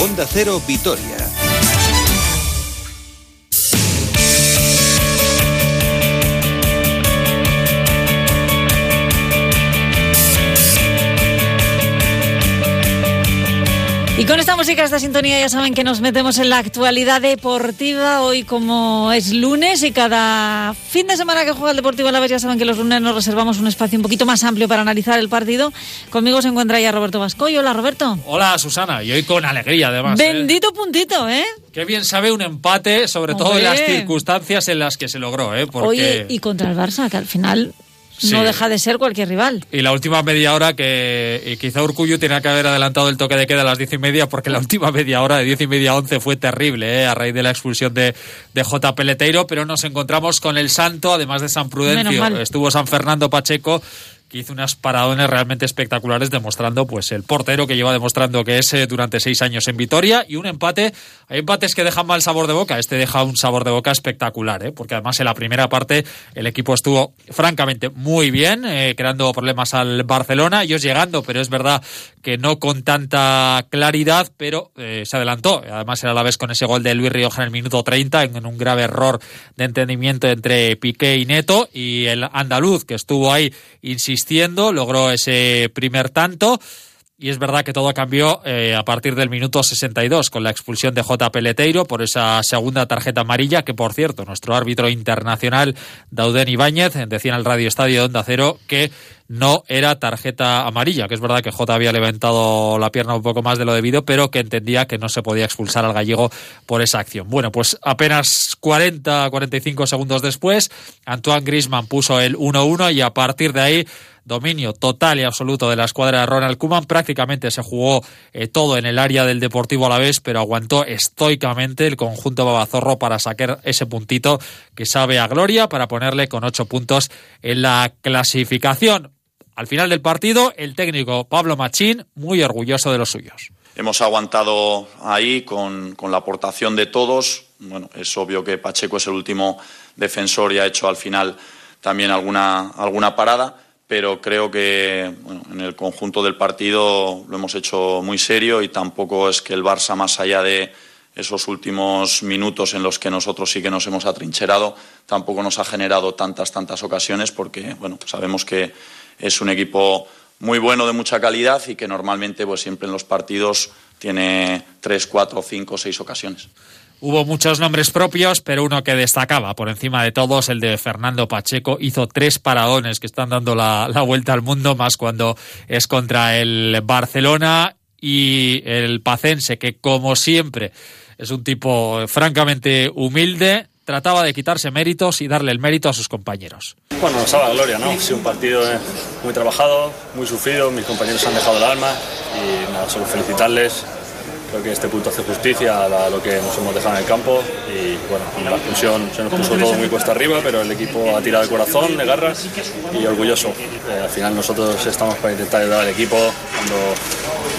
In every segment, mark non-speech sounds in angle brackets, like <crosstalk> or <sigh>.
Onda Cero Vitoria. Y con esta música, esta sintonía, ya saben que nos metemos en la actualidad deportiva. Hoy, como es lunes y cada fin de semana que juega el Deportivo a la vez, ya saben que los lunes nos reservamos un espacio un poquito más amplio para analizar el partido. Conmigo se encuentra ya Roberto Vascoy. Hola, Roberto. Hola, Susana. Y hoy con alegría, además. ¿eh? Bendito puntito, ¿eh? Qué bien sabe un empate, sobre todo en las circunstancias en las que se logró, ¿eh? Porque... Oye, y contra el Barça, que al final no deja de ser cualquier rival. Y la última media hora que quizá Urcullo tenía que haber adelantado el toque de queda a las diez y media porque la última media hora de diez y media a once fue terrible ¿eh? a raíz de la expulsión de, de J. Peleteiro, pero nos encontramos con el Santo, además de San Prudencio, estuvo San Fernando Pacheco que hizo unas paradones realmente espectaculares demostrando pues el portero que lleva demostrando que es eh, durante seis años en Vitoria y un empate, hay empates que dejan mal sabor de boca, este deja un sabor de boca espectacular, ¿eh? porque además en la primera parte el equipo estuvo francamente muy bien, eh, creando problemas al Barcelona, ellos llegando, pero es verdad que no con tanta claridad, pero eh, se adelantó, además era a la vez con ese gol de Luis Rioja en el minuto 30, en, un grave error de entendimiento entre Piqué y Neto, y el andaluz que estuvo ahí insistiendo logró ese primer tanto. Y es verdad que todo cambió eh, a partir del minuto 62 con la expulsión de J. Peleteiro por esa segunda tarjeta amarilla que, por cierto, nuestro árbitro internacional, Dauden Ibáñez, decía en el Radio Estadio Onda Cero que no era tarjeta amarilla, que es verdad que J había levantado la pierna un poco más de lo debido, pero que entendía que no se podía expulsar al gallego por esa acción. Bueno, pues apenas 40, 45 segundos después, Antoine Grisman puso el 1-1 y a partir de ahí dominio total y absoluto de la escuadra de Ronald Koeman. Prácticamente se jugó eh, todo en el área del Deportivo a la vez, pero aguantó estoicamente el conjunto babazorro para sacar ese puntito que sabe a gloria para ponerle con ocho puntos en la clasificación. Al final del partido, el técnico Pablo Machín muy orgulloso de los suyos. Hemos aguantado ahí con, con la aportación de todos. Bueno, es obvio que Pacheco es el último defensor y ha hecho al final también alguna, alguna parada pero creo que en el conjunto del partido lo hemos hecho muy serio y tampoco es que el Barça, más allá de esos últimos minutos en los que nosotros sí que nos hemos atrincherado, tampoco nos ha generado tantas, tantas ocasiones porque bueno, sabemos que es un equipo muy bueno, de mucha calidad y que normalmente pues, siempre en los partidos tiene tres, cuatro, cinco, seis ocasiones. Hubo muchos nombres propios, pero uno que destacaba por encima de todos, el de Fernando Pacheco, hizo tres paradones que están dando la, vuelta al mundo, más cuando es contra el Barcelona y el Pacense, que como siempre es un tipo francamente humilde, trataba de quitarse méritos y darle el mérito a sus compañeros. Bueno, nos la gloria, ¿no? Ha sido un partido eh, muy trabajado, muy sufrido, mis compañeros han dejado el alma y nada, solo felicitarles Creo que este punto hace justicia a lo que nos hemos dejado en el campo y bueno, en la expulsión se nos puso todo muy cuesta arriba, pero el equipo ha tirado el corazón, de garras y orgulloso. Eh, al final nosotros estamos para intentar ayudar al equipo cuando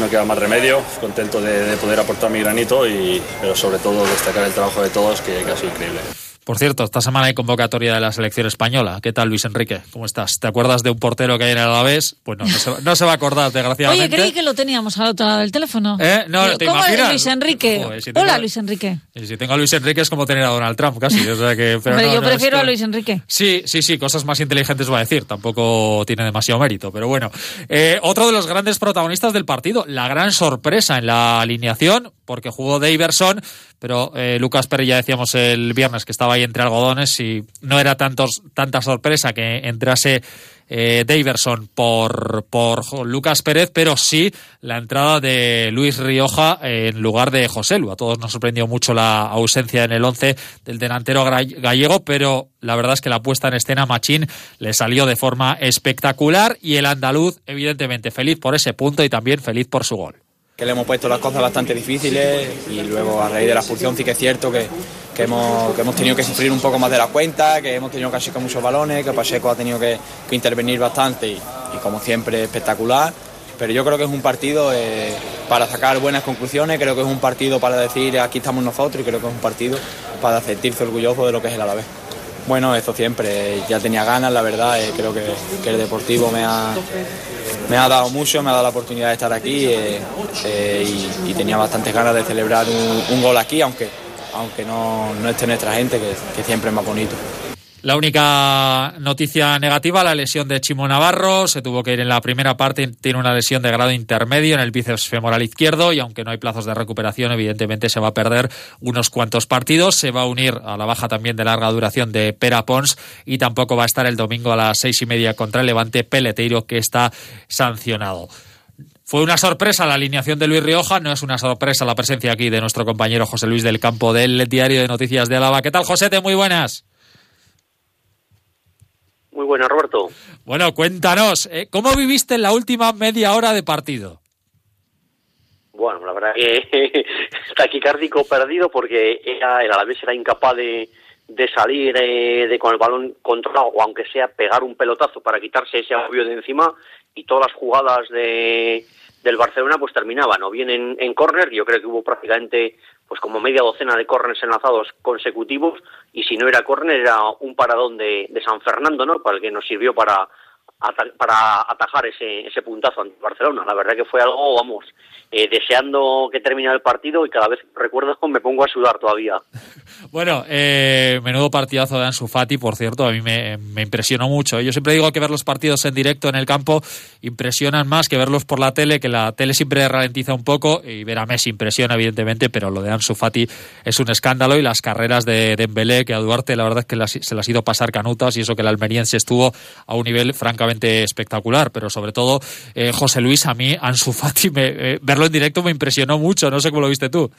no queda más remedio, contento de, poder aportar mi granito y pero sobre todo destacar el trabajo de todos que, que ha sido increíble. Por cierto, esta semana hay convocatoria de la selección española. ¿Qué tal, Luis Enrique? ¿Cómo estás? ¿Te acuerdas de un portero que hay en el Alavés? Pues no, no se, va a acordar, desgraciadamente. Oye, creí que lo teníamos al otro lado del teléfono. ¿Eh? No, ¿te ¿Cómo imaginas? Luis Enrique? Hola, Luis Enrique. si tengo a Luis Enrique es como tener a Donald Trump, casi. O sea que, pero yo prefiero a Luis Enrique. Sí, sí, sí, cosas más inteligentes va a decir. Tampoco tiene demasiado mérito, pero bueno. Eh, otro de los grandes protagonistas del partido, la gran sorpresa en la alineación, porque jugó Daverson, pero eh, Lucas Pérez ya decíamos el viernes que estaba ahí entre algodones y no era tantos, tanta sorpresa que entrase eh, Daverson por, por Lucas Pérez, pero sí la entrada de Luis Rioja en lugar de José Lu. A todos nos sorprendió mucho la ausencia en el 11 del delantero gallego, pero la verdad es que la puesta en escena Machín le salió de forma espectacular y el andaluz, evidentemente, feliz por ese punto y también feliz por su gol que le hemos puesto las cosas bastante difíciles y luego a raíz de la expulsión sí que es cierto que, que, hemos, que hemos tenido que sufrir un poco más de la cuenta, que hemos tenido casi con muchos balones, que Pacheco ha tenido que, que intervenir bastante y, como siempre espectacular. Pero yo creo que es un partido eh, para sacar buenas conclusiones, creo que es un partido para decir aquí estamos nosotros y creo que es un partido para sentirse orgulloso de lo que es el Alavés. Bueno, esto siempre, ya tenía ganas, la verdad, eh, creo que, que el Deportivo me ha, me ha dado mucho, me ha dado la oportunidad de estar aquí eh, eh, y, tenía bastantes ganas de celebrar un, gol aquí, aunque, aunque no, no esté nuestra gente, que, que siempre es más bonito. La única noticia negativa, la lesión de Chimo Navarro. Se tuvo que ir en la primera parte. Tiene una lesión de grado intermedio en el bíceps femoral izquierdo y aunque no hay plazos de recuperación, evidentemente se va a perder unos cuantos partidos. Se va a unir a la baja también de larga duración de Pera Pons y tampoco va a estar el domingo a las seis y media contra el Levante Peleteiro que está sancionado. Fue una sorpresa la alineación de Luis Rioja, no es una sorpresa la presencia aquí de nuestro compañero José Luis del Campo del Diario de Noticias de Álava. ¿Qué tal, Josete? Muy buenas. Muy buena, Roberto. Bueno, cuéntanos, ¿eh? ¿cómo viviste la última media hora de partido? Bueno, la verdad que <laughs> taquicárdico perdido porque era, el Alavés era incapaz de, salir eh, de, con el balón controlado o aunque sea pegar un pelotazo para quitarse ese agobio de encima y todas las jugadas de, del Barcelona pues terminaban o bien en, en córner, yo creo que hubo prácticamente pues como media docena de córners enlazados consecutivos y si no era córner era un paradón de, de San Fernando, ¿no? Para el que nos sirvió para para atajar ese, ese puntazo ante Barcelona. La verdad que fue algo, vamos, eh, deseando que terminara el partido y cada vez recuerdo me pongo a sudar todavía. <laughs> Bueno, eh, menudo partidazo de Ansu Fati, por cierto, a mí me, impresionó mucho. Yo siempre digo que ver los partidos en directo en el campo impresionan más que verlos por la tele, que la tele siempre ralentiza un poco y ver a Messi impresiona evidentemente, pero lo de Ansu Fati es un escándalo y las carreras de Dembélé, que a Duarte la verdad es que se las ha ido pasar canutas y eso que el almeriense estuvo a un nivel francamente espectacular, pero sobre todo eh, José Luis, a mí Ansu Fati, eh, verlo en directo me impresionó mucho, no sé cómo lo viste tú.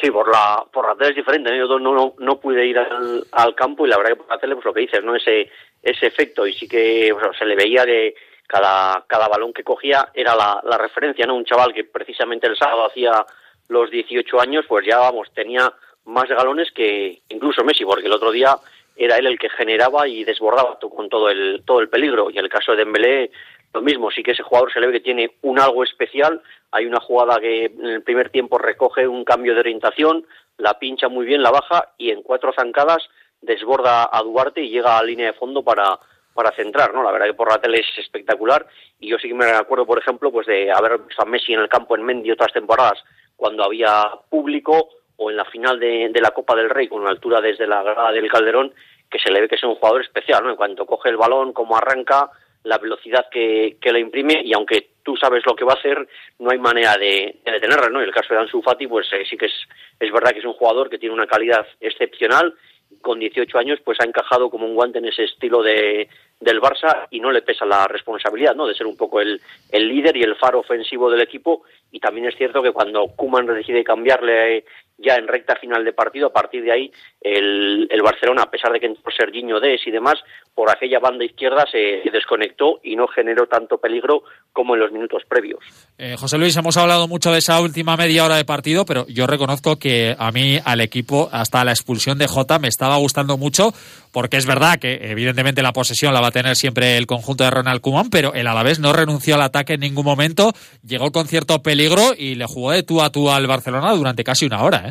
Sí, por la, por la tele es diferente, yo no, no, pude ir al, campo y la verdad que por la tele, pues lo que dices, ¿no? Ese, ese efecto y sí que se le veía que cada, cada balón que cogía era la, la referencia, ¿no? Un chaval que precisamente el sábado hacía los 18 años, pues ya, vamos, tenía más galones que incluso Messi, porque el otro día era él el que generaba y desbordaba con todo el, todo el peligro. Y en el caso de Dembélé, lo mismo, sí que ese jugador se le ve que tiene un algo especial. Hay una jugada que en el primer tiempo recoge un cambio de orientación, la pincha muy bien, la baja y en cuatro zancadas desborda a Duarte y llega a línea de fondo para, para centrar, ¿no? La verdad que por la tele es espectacular y yo sí que me acuerdo, por ejemplo, pues de haber visto a Messi en el campo en Mendy otras temporadas cuando había público o en la final de, la Copa del Rey con una altura desde la grada del Calderón que se le ve que es un jugador especial, ¿no? En cuanto coge el balón, cómo arranca, la velocidad que, que le imprime y aunque tú sabes lo que va a hacer, no hay manera de, de detenerlo, ¿no? Y el caso de Ansu Fati, pues eh, sí que es, es verdad que es un jugador que tiene una calidad excepcional, con 18 años pues ha encajado como un guante en ese estilo de, del Barça y no le pesa la responsabilidad ¿no? de ser un poco el, el líder y el faro ofensivo del equipo y también es cierto que cuando Kuman decide cambiarle ya en recta final de partido. A partir de ahí, el, el Barcelona, a pesar de que entró Serginho Des y demás, por aquella banda izquierda se desconectó y no generó tanto peligro como en los minutos previos. Eh, José Luis, hemos hablado mucho de esa última media hora de partido, pero yo reconozco que a mí, al equipo, hasta la expulsión de Jota, me estaba gustando mucho, porque es verdad que evidentemente la posesión la va a tener siempre el conjunto de Ronald Koeman, pero el Alavés no renunció al ataque en ningún momento, llegó con cierto peligro y le jugó de tú a tú al Barcelona durante casi una hora. ¿eh?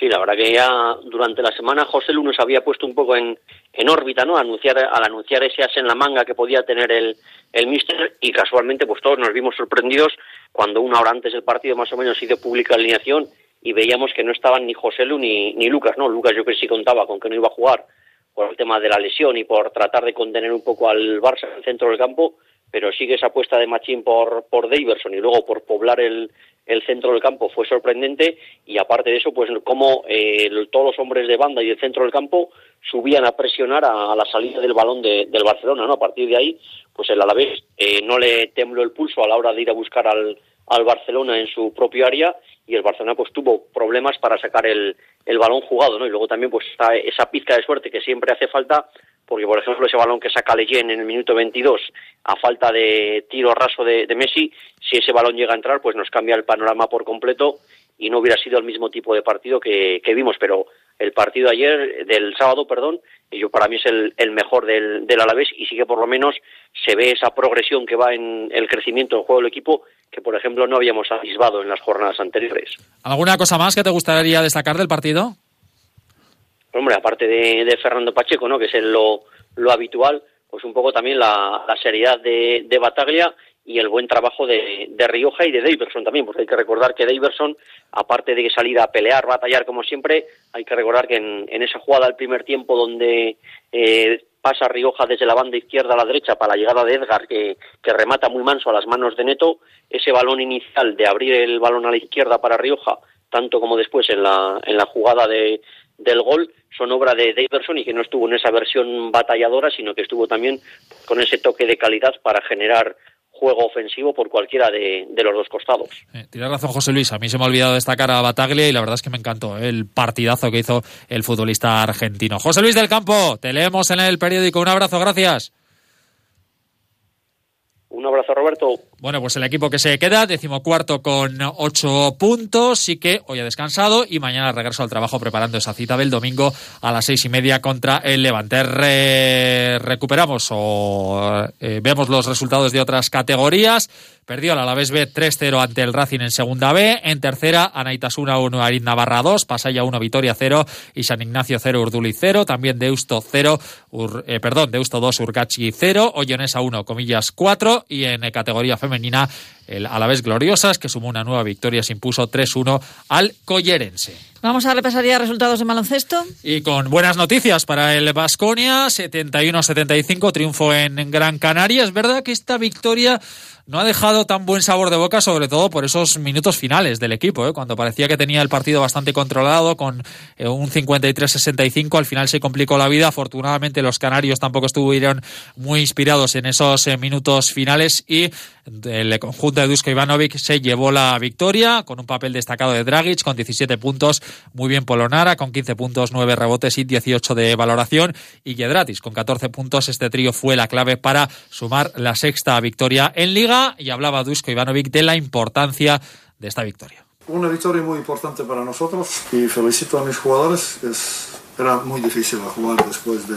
Sí, la verdad que ya durante la semana José Lunes había puesto un poco en, en órbita, ¿no? Anunciar, al anunciar ese as en la manga que podía tener el, el míster y casualmente pues todos nos vimos sorprendidos cuando una hora antes del partido más o menos se hizo pública la alineación y veíamos que no estaban ni José Lu ni, ni Lucas, ¿no? Lucas yo creo que sí contaba con que no iba a jugar por el tema de la lesión y por tratar de contener un poco al Barça en el centro del campo, pero sigue esa apuesta de Machín por, por Daverson y luego por poblar el, el centro del campo fue sorprendente y aparte de eso, pues como eh, todos los hombres de banda y el centro del campo subían a presionar a, la salida del balón de, del Barcelona, ¿no? A partir de ahí, pues el Alavés eh, no le tembló el pulso a la hora de ir a buscar al, al Barcelona en su propio área y el Barcelona pues tuvo problemas para sacar el, el balón jugado, ¿no? Y luego también pues esa pizca de suerte que siempre hace falta porque por ejemplo ese balón que saca Leyen en el minuto 22 a falta de tiro raso de, Messi, si ese balón llega a entrar, pues nos cambia el panorama por completo y no hubiera sido el mismo tipo de partido que, vimos, pero el partido ayer, del sábado, perdón, yo para mí es el, el mejor del, del Alavés y sí que por lo menos se ve esa progresión que va en el crecimiento del juego del equipo que por ejemplo no habíamos atisbado en las jornadas anteriores. ¿Alguna cosa más que te gustaría destacar del partido? Hombre, aparte de, Fernando Pacheco, ¿no? Que es lo, lo habitual, pues un poco también la, seriedad de, de Bataglia y el buen trabajo de, de, Rioja y de Daverson también, porque hay que recordar que Daverson, aparte de salir a pelear, batallar como siempre, hay que recordar que en, en esa jugada al primer tiempo donde eh, pasa Rioja desde la banda izquierda a la derecha para la llegada de Edgar, que, que, remata muy manso a las manos de Neto, ese balón inicial de abrir el balón a la izquierda para Rioja, tanto como después en la, en la jugada de, del gol, son obra de Daverson y que no estuvo en esa versión batalladora, sino que estuvo también con ese toque de calidad para generar juego ofensivo por cualquiera de, los dos costados. Eh, tienes razón, José Luis. A mí se me ha olvidado destacar a Bataglia y la verdad es que me encantó eh, el partidazo que hizo el futbolista argentino. José Luis del Campo, te leemos en el periódico. Un abrazo, gracias. Un abrazo, Roberto. Bueno, pues el equipo que se queda, decimocuarto con ocho puntos, y que hoy ha descansado y mañana regreso al trabajo preparando esa cita del domingo a las seis y media contra el Levante. recuperamos o eh, vemos los resultados de otras categorías. Perdió la Alavés B 3-0 ante el Racing en segunda B. En tercera, Anaitasuna 1, Arid Navarra 2, Pasaya 1, Vitoria 0 y San Ignacio 0, Urduli 0. También Deusto 0, eh, perdón, Deusto 2, Urgachi 0, Ollonesa 1, comillas 4 y en categoría femenina el Alavés Gloriosas que sumó una nueva victoria, se impuso 3-1 al Collerense. Vamos a repasar ya resultados de baloncesto. Y con buenas noticias para el Vasconia, 71-75, triunfo en Gran Canaria. Es verdad que esta victoria no ha dejado tan buen sabor de boca, sobre todo por esos minutos finales del equipo, ¿eh? cuando parecía que tenía el partido bastante controlado, con eh, un 53-65, al final se complicó la vida. Afortunadamente los canarios tampoco estuvieron muy inspirados en esos eh, minutos finales y el conjunto de Dusko Ivanovic se llevó la victoria con un papel destacado de Dragic con 17 puntos, muy bien Polonara con 15 puntos, 9 rebotes y 18 de valoración y Gedratis con 14 puntos. Este trío fue la clave para sumar la sexta victoria en liga y hablaba Dusko Ivanovic de la importancia de esta victoria. Una victoria muy importante para nosotros y felicito a mis jugadores. era muy difícil jugar después de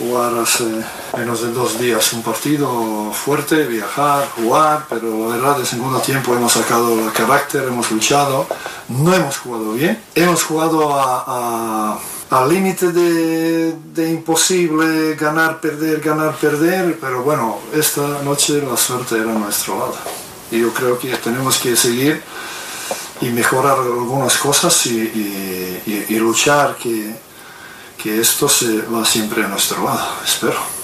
jugar hace menos de dos días un partido fuerte, viajar, jugar, pero la verdad el segundo tiempo hemos sacado el carácter, hemos luchado, no hemos jugado bien, hemos jugado al límite de, de, imposible ganar, perder, ganar, perder, pero bueno, esta noche la suerte era a nuestro lado. Y yo creo que tenemos que seguir y mejorar algunas cosas y, y, y luchar que que esto se va siempre a nuestro lado, espero.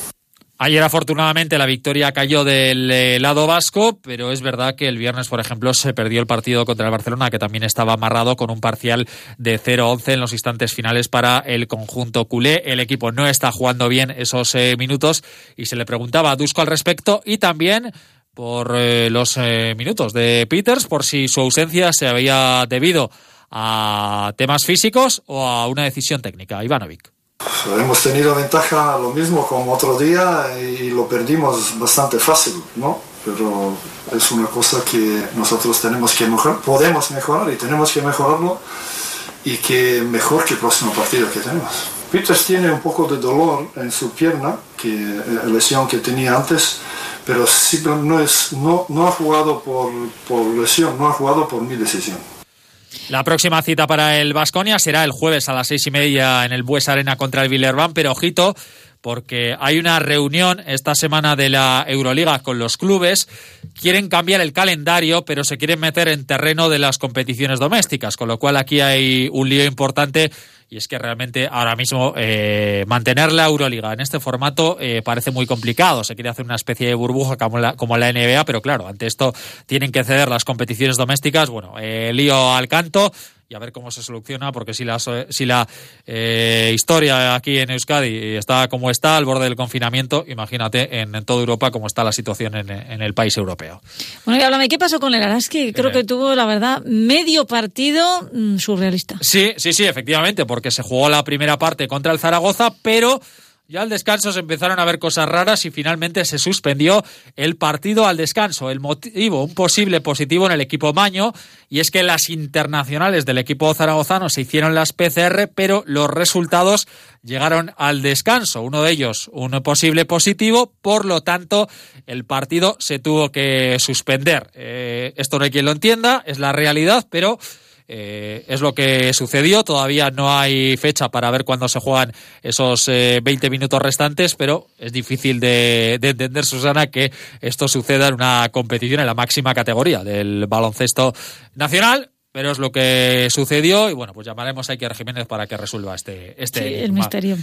Ayer afortunadamente la victoria cayó del eh, lado vasco, pero es verdad que el viernes, por ejemplo, se perdió el partido contra el Barcelona, que también estaba amarrado con un parcial de 0-11 en los instantes finales para el conjunto culé. El equipo no está jugando bien esos eh, minutos y se le preguntaba a Dusko al respecto y también por eh, los minutos de Peters, por si su ausencia se había debido a temas físicos o a una decisión técnica. Ivanovic. Hemos tenido ventaja lo mismo como otro día y lo perdimos bastante fácil, ¿no? Pero es una cosa que nosotros tenemos que mejorar, podemos mejorar y tenemos que mejorarlo y que mejor que el próximo partido que tenemos. Peters tiene un poco de dolor en su pierna, que la lesión que tenía antes, pero no, es, no, no ha jugado por, por lesión, no ha jugado por mi decisión. La próxima cita para el Vasconia será el jueves a las seis y media en el Bues Arena contra el Villerban, pero ojito, porque hay una reunión esta semana de la Euroliga con los clubes. Quieren cambiar el calendario, pero se quieren meter en terreno de las competiciones domésticas, con lo cual aquí hay un lío importante y es que realmente ahora mismo eh, mantener la Euroliga en este formato eh, parece muy complicado. Se quiere hacer una especie de burbuja como la, como la NBA, pero claro, ante esto tienen que ceder las competiciones domésticas. Bueno, eh, lío al canto y a ver cómo se soluciona, porque si la, si la eh, historia aquí en Euskadi está como está, al borde del confinamiento, imagínate en, toda Europa cómo está la situación en, el país europeo. Bueno, y háblame, ¿qué pasó con el Araski? Creo que tuvo, la verdad, medio partido mm, surrealista. Sí, sí, sí, efectivamente, porque se jugó la primera parte contra el Zaragoza, pero ya al descanso se empezaron a ver cosas raras y finalmente se suspendió el partido al descanso. El motivo, un posible positivo en el equipo Maño, y es que las internacionales del equipo zaragozano se hicieron las PCR, pero los resultados llegaron al descanso. Uno de ellos, un posible positivo, por lo tanto, el partido se tuvo que suspender. Eh, esto no hay quien lo entienda, es la realidad, pero Eh, es lo que sucedió. Todavía no hay fecha para ver cuándo se juegan esos 20 minutos restantes, pero es difícil de, de entender, Susana, que esto suceda en una competición en la máxima categoría del baloncesto nacional pero es lo que sucedió y bueno, pues llamaremos a Iker Jiménez para que resuelva este, este sí, el misterio.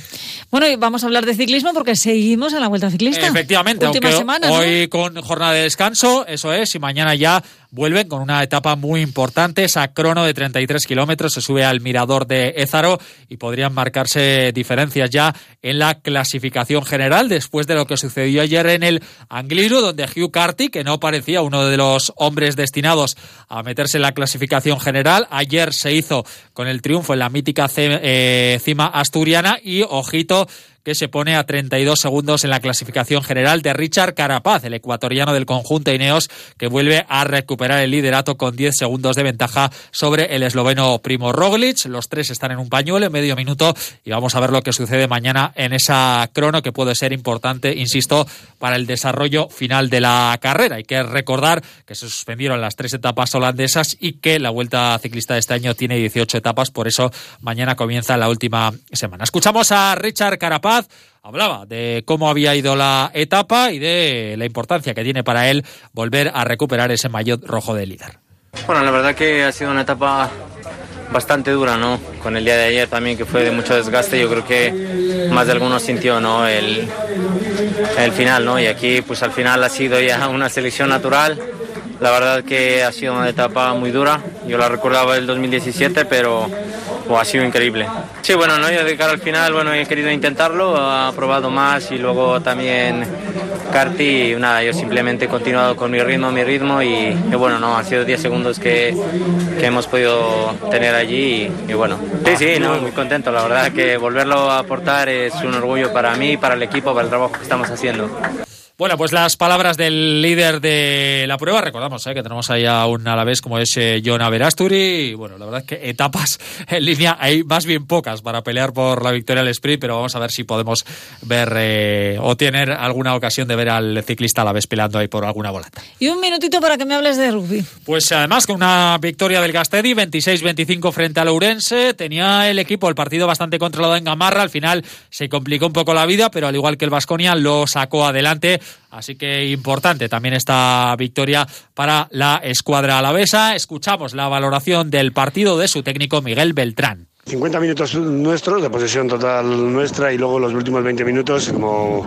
Bueno, y vamos a hablar de ciclismo porque seguimos en la Vuelta Ciclista. Efectivamente, Última aunque semana, ¿no? hoy con jornada de descanso, eso es, y mañana ya vuelven con una etapa muy importante, esa crono de 33 kilómetros, se sube al mirador de Ézaro y podrían marcarse diferencias ya en la clasificación general después de lo que sucedió ayer en el Angliru, donde Hugh Carty, que no parecía uno de los hombres destinados a meterse en la clasificación general, ayer se hizo con el triunfo en la mítica eh, cima asturiana y ojito que se pone a 32 segundos en la clasificación general de Richard Carapaz, el ecuatoriano del conjunto Ineos, que vuelve a recuperar el liderato con 10 segundos de ventaja sobre el esloveno Primo Roglic. Los tres están en un pañuelo, en medio minuto, y vamos a ver lo que sucede mañana en esa crono que puede ser importante, insisto, para el desarrollo final de la carrera. Hay que recordar que se suspendieron las tres etapas holandesas y que la Vuelta Ciclista de este año tiene 18 etapas, por eso mañana comienza la última semana. Escuchamos a Richard Carapaz hablaba de cómo había ido la etapa y de la importancia que tiene para él volver a recuperar ese maillot rojo de líder. Bueno, la verdad que ha sido una etapa bastante dura, ¿no? Con el día de ayer también que fue de mucho desgaste, yo creo que más de algunos sintió, ¿no? El, el final, ¿no? Y aquí pues al final ha sido ya una selección natural la verdad que ha sido una etapa muy dura. Yo la recordaba el 2017, pero oh, ha sido increíble. Sí, bueno, ¿no? yo de cara al final, bueno, he querido intentarlo, ha probado más y luego también Carti, nada, yo simplemente he continuado con mi ritmo, mi ritmo y, bueno, no, ha sido 10 segundos que, que hemos podido tener allí y, y, bueno, sí, sí, no, muy contento, la verdad que volverlo a aportar es un orgullo para mí, para el equipo, para el trabajo que estamos haciendo. Bueno, pues las palabras del líder de la prueba, recordamos ¿eh? que tenemos ahí a un alavés como es eh, John Averasturi, y bueno, la verdad es que etapas <laughs> en línea hay más bien pocas para pelear por la victoria al sprint, pero vamos a ver si podemos ver eh, o tener alguna ocasión de ver al ciclista alavés peleando ahí por alguna volata. Y un minutito para que me hables de rugby. Pues además con una victoria del Gastedi, 26-25 frente al Ourense, tenía el equipo el partido bastante controlado en Gamarra, al final se complicó un poco la vida, pero al igual que el Vasconia lo sacó adelante Así que importante también esta victoria para la escuadra alavesa. Escuchamos la valoración del partido de su técnico Miguel Beltrán. 50 minutos nuestros de posesión total nuestra y luego los últimos 20 minutos como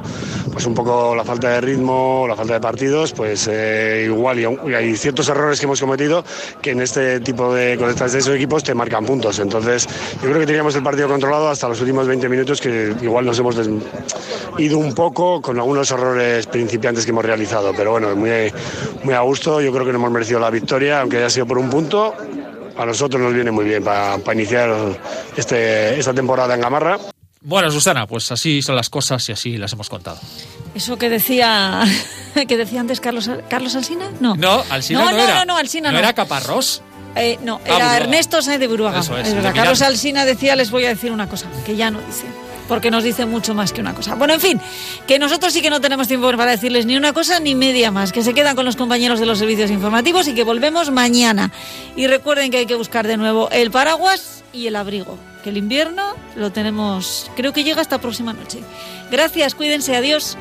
pues un poco la falta de ritmo, la falta de partidos, pues eh, igual y, hay ciertos errores que hemos cometido que en este tipo de con estas de esos equipos te marcan puntos. Entonces yo creo que teníamos el partido controlado hasta los últimos 20 minutos que igual nos hemos ido un poco con algunos errores principiantes que hemos realizado, pero bueno, muy, muy a gusto, yo creo que no hemos merecido la victoria, aunque haya sido por un punto a nosotros nos viene muy bien para, iniciar este, esta temporada en Gamarra. Bueno, Susana, pues así son las cosas y así las hemos contado. Eso que decía <laughs> que decía antes Carlos Carlos Alsina, no. No, Alsina no, no, era. No, no, Alsina no. era Caparrós? Eh, no, era Ah, Ernesto Sáenz de Buruaga. Eso es, es Carlos. Alsina decía, les voy a decir una cosa, que ya no dice. Porque nos dice mucho más que una cosa. Bueno, en fin, que nosotros sí que no tenemos tiempo para decirles ni una cosa ni media más. Que se quedan con los compañeros de los servicios informativos y que volvemos mañana. Y recuerden que hay que buscar de nuevo el paraguas y el abrigo. Que el invierno lo tenemos, creo que llega esta próxima noche. Gracias, cuídense, adiós.